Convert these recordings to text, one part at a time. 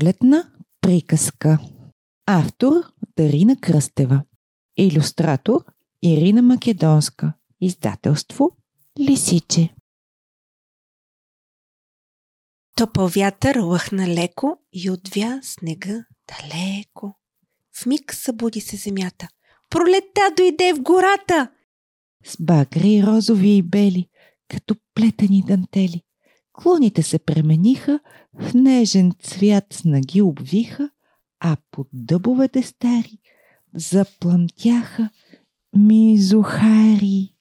Пролетна приказка Автор Дарина Кръстева Илюстратор Ирина Македонска Издателство Лисиче Топъл вятър лъхна леко и отвя снега далеко. В миг събуди се земята. Пролета дойде в гората! С багри розови и бели, като плетени дантели. Клоните се премениха, в нежен цвят снаги обвиха, а под дъбовете стари заплъмтяха мизухари.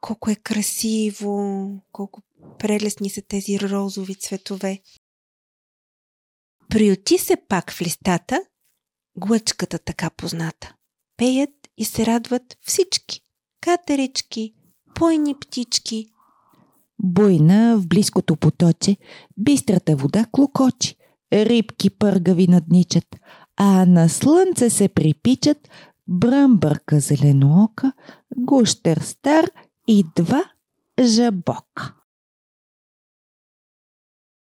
Колко е красиво, колко прелесни са тези розови цветове. Приоти се пак в листата, глъчката така позната. Пеят и се радват всички. Катерички, пойни птички. Буйна в близкото поточе, бистрата вода клокочи, рибки пъргави надничат, а на слънце се припичат бръмбърка зеленоока, гущер стар и два жабока.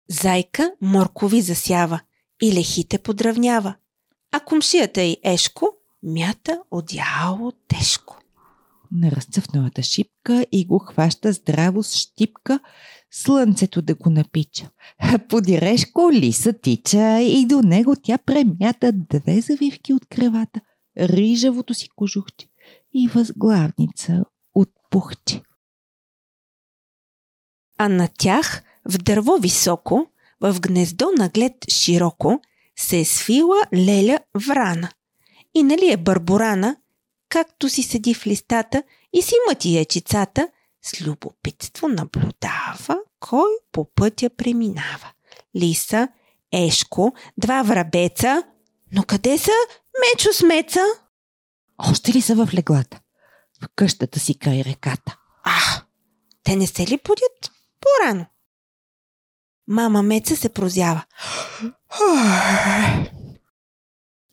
Зайка моркови засява и лехите подравнява, а кумшията й Ешко мята одяло тежко. На разцъфналата шипка и го хваща здраво с щипка, слънцето да го напича. Подирешко лиса тича и до него тя премята две завивки от кревата, рижавото си кожухче и възглавница от пухче. А на тях в дърво високо, в гнездо наглед широко, се е свила леля врана. И нали е барборана, както си седи в листата и си мъти ячицата, с любопитство наблюдава кой по пътя преминава. Лиса, Ешко, два врабеца. Но къде са Мечо Меца? Още ли са в леглата? В къщата си край реката. Ах, те не се ли будят по-рано? Мама Меца се прозява.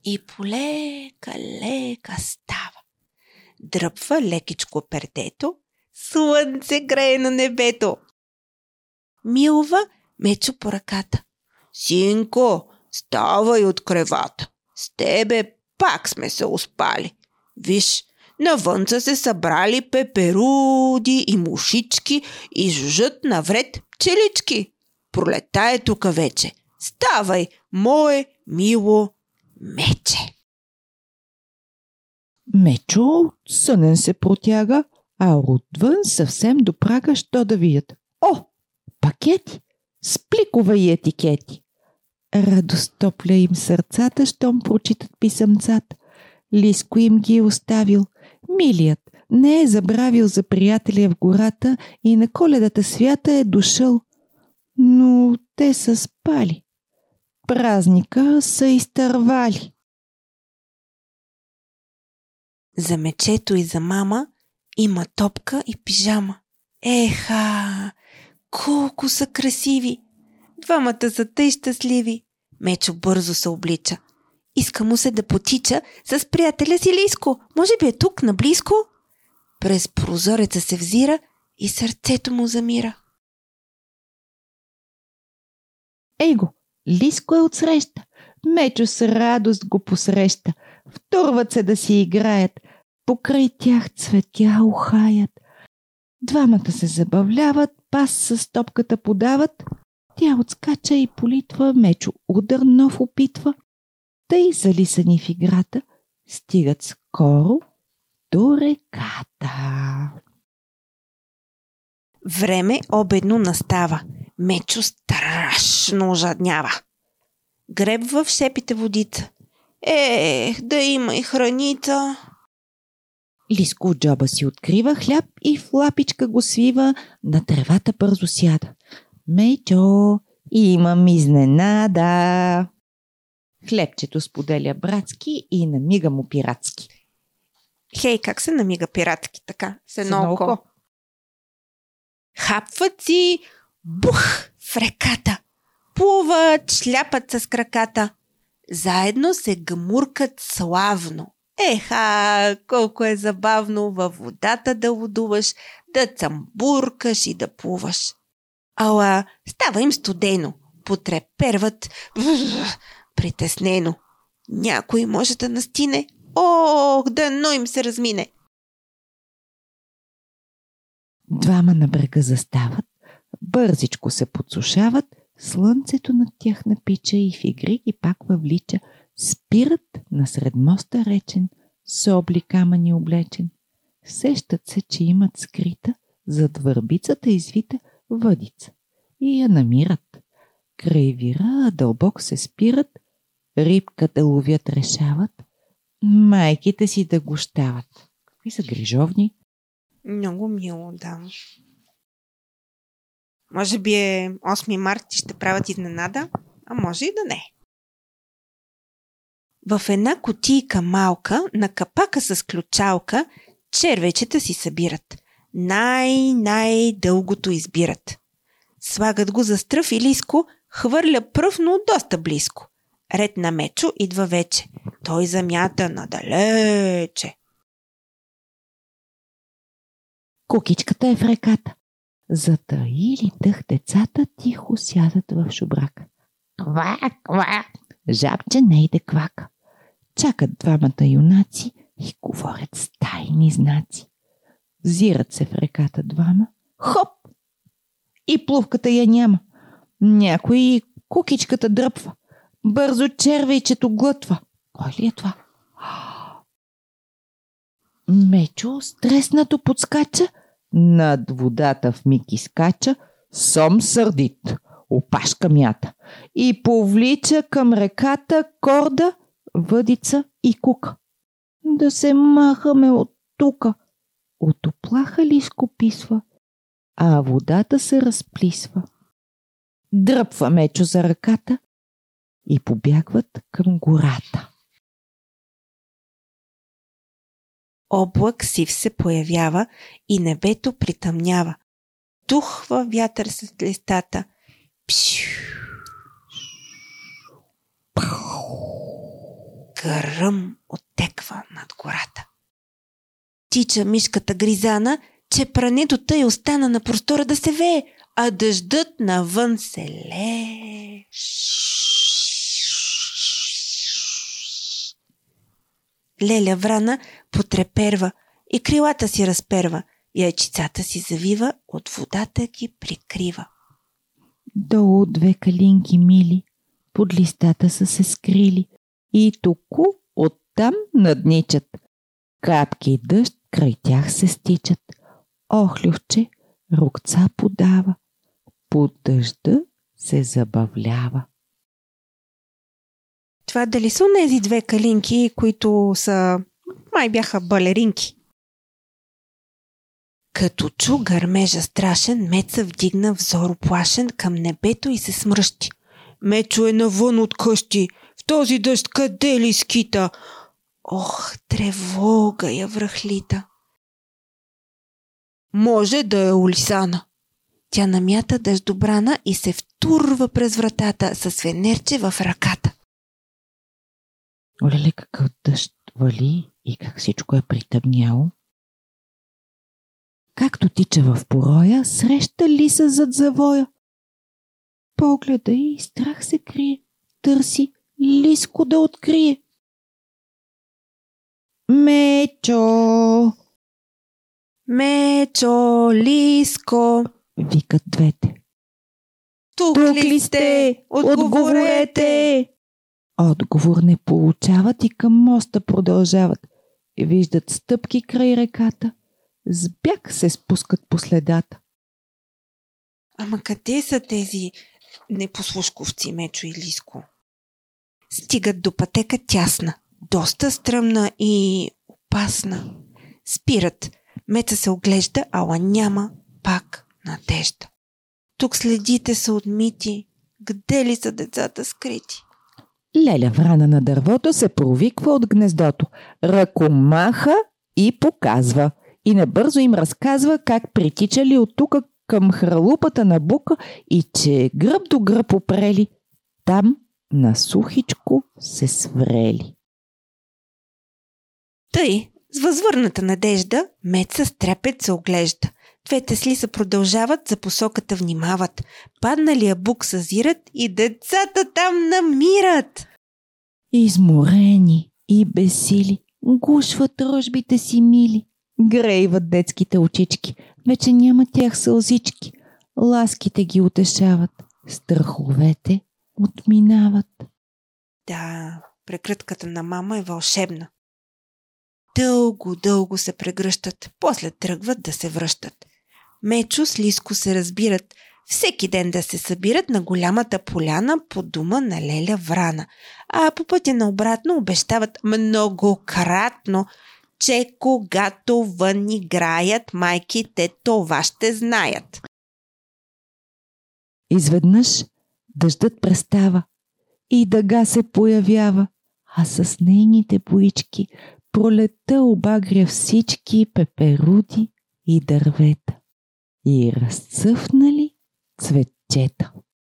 И полека, лека става. Дръпва лекичко пердето, слънце грее на небето. Милва Мечо по ръката. Синко, ставай от кревата. С тебе пак сме се успали. Виж, навън са се събрали пеперуди и мушички и жужат навред пчелички. Пролета е тук вече. Ставай, мое мило мече. Мечо сънен се протяга, а отвън съвсем до прага, що да видят. О, пакети, с пликове и етикети. Радост топля им сърцата, щом прочитат писъмцата. Лиско им ги е оставил. Милият не е забравил за приятеля в гората и на коледата свята е дошъл. Но те са спали. Празника са изтървали. За мечето и за мама има топка и пижама. Еха, колко са красиви! Двамата са тъй щастливи. Мечо бързо се облича. Иска му се да потича с приятеля си Лиско. Може би е тук, наблизко? През прозореца се взира и сърцето му замира. Ей го, Лиско е отсреща. Мечо с радост го посреща. Втурват се да си играят. Покрай тях цветя ухаят. Двамата се забавляват, пас с топката подават. Тя отскача и политва, мечо удар нов опитва. Тъй залисани в играта, стигат скоро до реката. Време обедно настава. Мечо страшно ожаднява. Гребва в шепите водица. Ех, да има и храница. Лиско от джоба си открива хляб и в лапичка го свива, на тревата бързо сяда. Мечо, имам изненада. Хлебчето споделя братски и намига му пиратски. Хей, как се намига пиратски така? С едно око. Хапват си бух в реката. Плуват, шляпат с краката. Заедно се гмуркат славно. Еха, колко е забавно във водата да лудуваш, да цамбуркаш и да плуваш. Ала става им студено. потреперват притеснено. Някой може да настине. Ох, дано им се размине. Двама на брега застават, бързичко се подсушават, слънцето над тях напича и в игри ги пак въвлича. Спират насред моста речен, с обли камъни облечен. Сещат се, че имат скрита, зад върбицата извита въдица. И я намират. Край вира дълбок се спират, рибка да ловят решават, майките си да гощават. Какви са грижовни? Много мило, да. Може би е 8 март и ще правят изненада, а може и да не. В една котийка малка, на капака с ключалка, червечета си събират. Най-най-дългото избират. Слагат го за стръв и лиско, хвърля пръв, но доста близко. Ред на Мечо идва вече. Той замята надалече. Кукичката е в реката. Затаили тъх децата тихо сядат в шубрака. Квак, квак! Жабче не иде квака. Чакат двамата юнаци и говорят с тайни знаци. Взират се в реката двама. Хоп! И плувката я няма. Някой кукичката дръпва. Бързо червейчето глътва. Кой ли е това? Мечо стреснато подскача, над водата в миг изкача, сом сърдит, опашка мята и повлича към реката корда, въдица и кука. Да се махаме от тука. От оплаха ли а водата се разплисва. Дръпва мечо за ръката и побягват към гората. Облак сив се появява и небето притъмнява. Тухва вятър с листата. Гръм оттеква над гората. Тича мишката гризана, че прането тъй остана на простора да се вее, а дъждът навън се лее. Леля Врана потреперва и крилата си разперва, яйчицата си завива, от водата ги прикрива. Долу две калинки мили, под листата са се скрили и току оттам надничат. Капки дъжд край тях се стичат. Охлювче рукца подава, под дъжда се забавлява. Това дали са тези две калинки, които са май бяха балеринки? Като чу гърмежа страшен, Меца вдигна взор оплашен към небето и се смръщи. Мечо е навън от къщи. В този дъжд къде ли скита? Ох, тревога я връхлита. Може да е улисана. Тя намята дъждобрана и се втурва през вратата с венерче в ръката. Оле, какъв дъжд вали и как всичко е притъмняло. Както тича в пороя, среща лиса зад завоя. Погледа и страх се крие, търси лиско да открие. Мечо! Мечо, лиско! Викат двете. Тук, Тук ли сте? Отговорете! Отговор не получават и към моста продължават. Виждат стъпки край реката. С бяг се спускат по следата. Ама къде са тези непослушковци, Мечо и Лиско? Стигат до пътека тясна, доста стръмна и опасна. Спират. Меца се оглежда, ала няма пак надежда. Тук следите са отмити. Где ли са децата скрити? Леля врана на дървото се провиква от гнездото, ръкомаха и показва. И набързо им разказва как притичали от тук към хралупата на бука и че гръб до гръб опрели. Там на сухичко се сврели. Тъй, с възвърната надежда, Меца с трепет се оглежда. Двете слиса продължават, за посоката внимават. Падналия бук съзират и децата там намират. Изморени и безсили, гушват рожбите си мили. Грейват детските очички, вече няма тях сълзички. Ласките ги утешават, страховете отминават. Да, прекрътката на мама е вълшебна. Дълго, дълго се прегръщат, после тръгват да се връщат. Мечо с Лиско се разбират, всеки ден да се събират на голямата поляна по дома на Леля Врана, а по пътя на обратно обещават многократно, че когато вън играят майките, това ще знаят. Изведнъж дъждът престава и дъга се появява, а с нейните боички пролета обагря всички пеперуди и дървета и разцъфнали цветчета.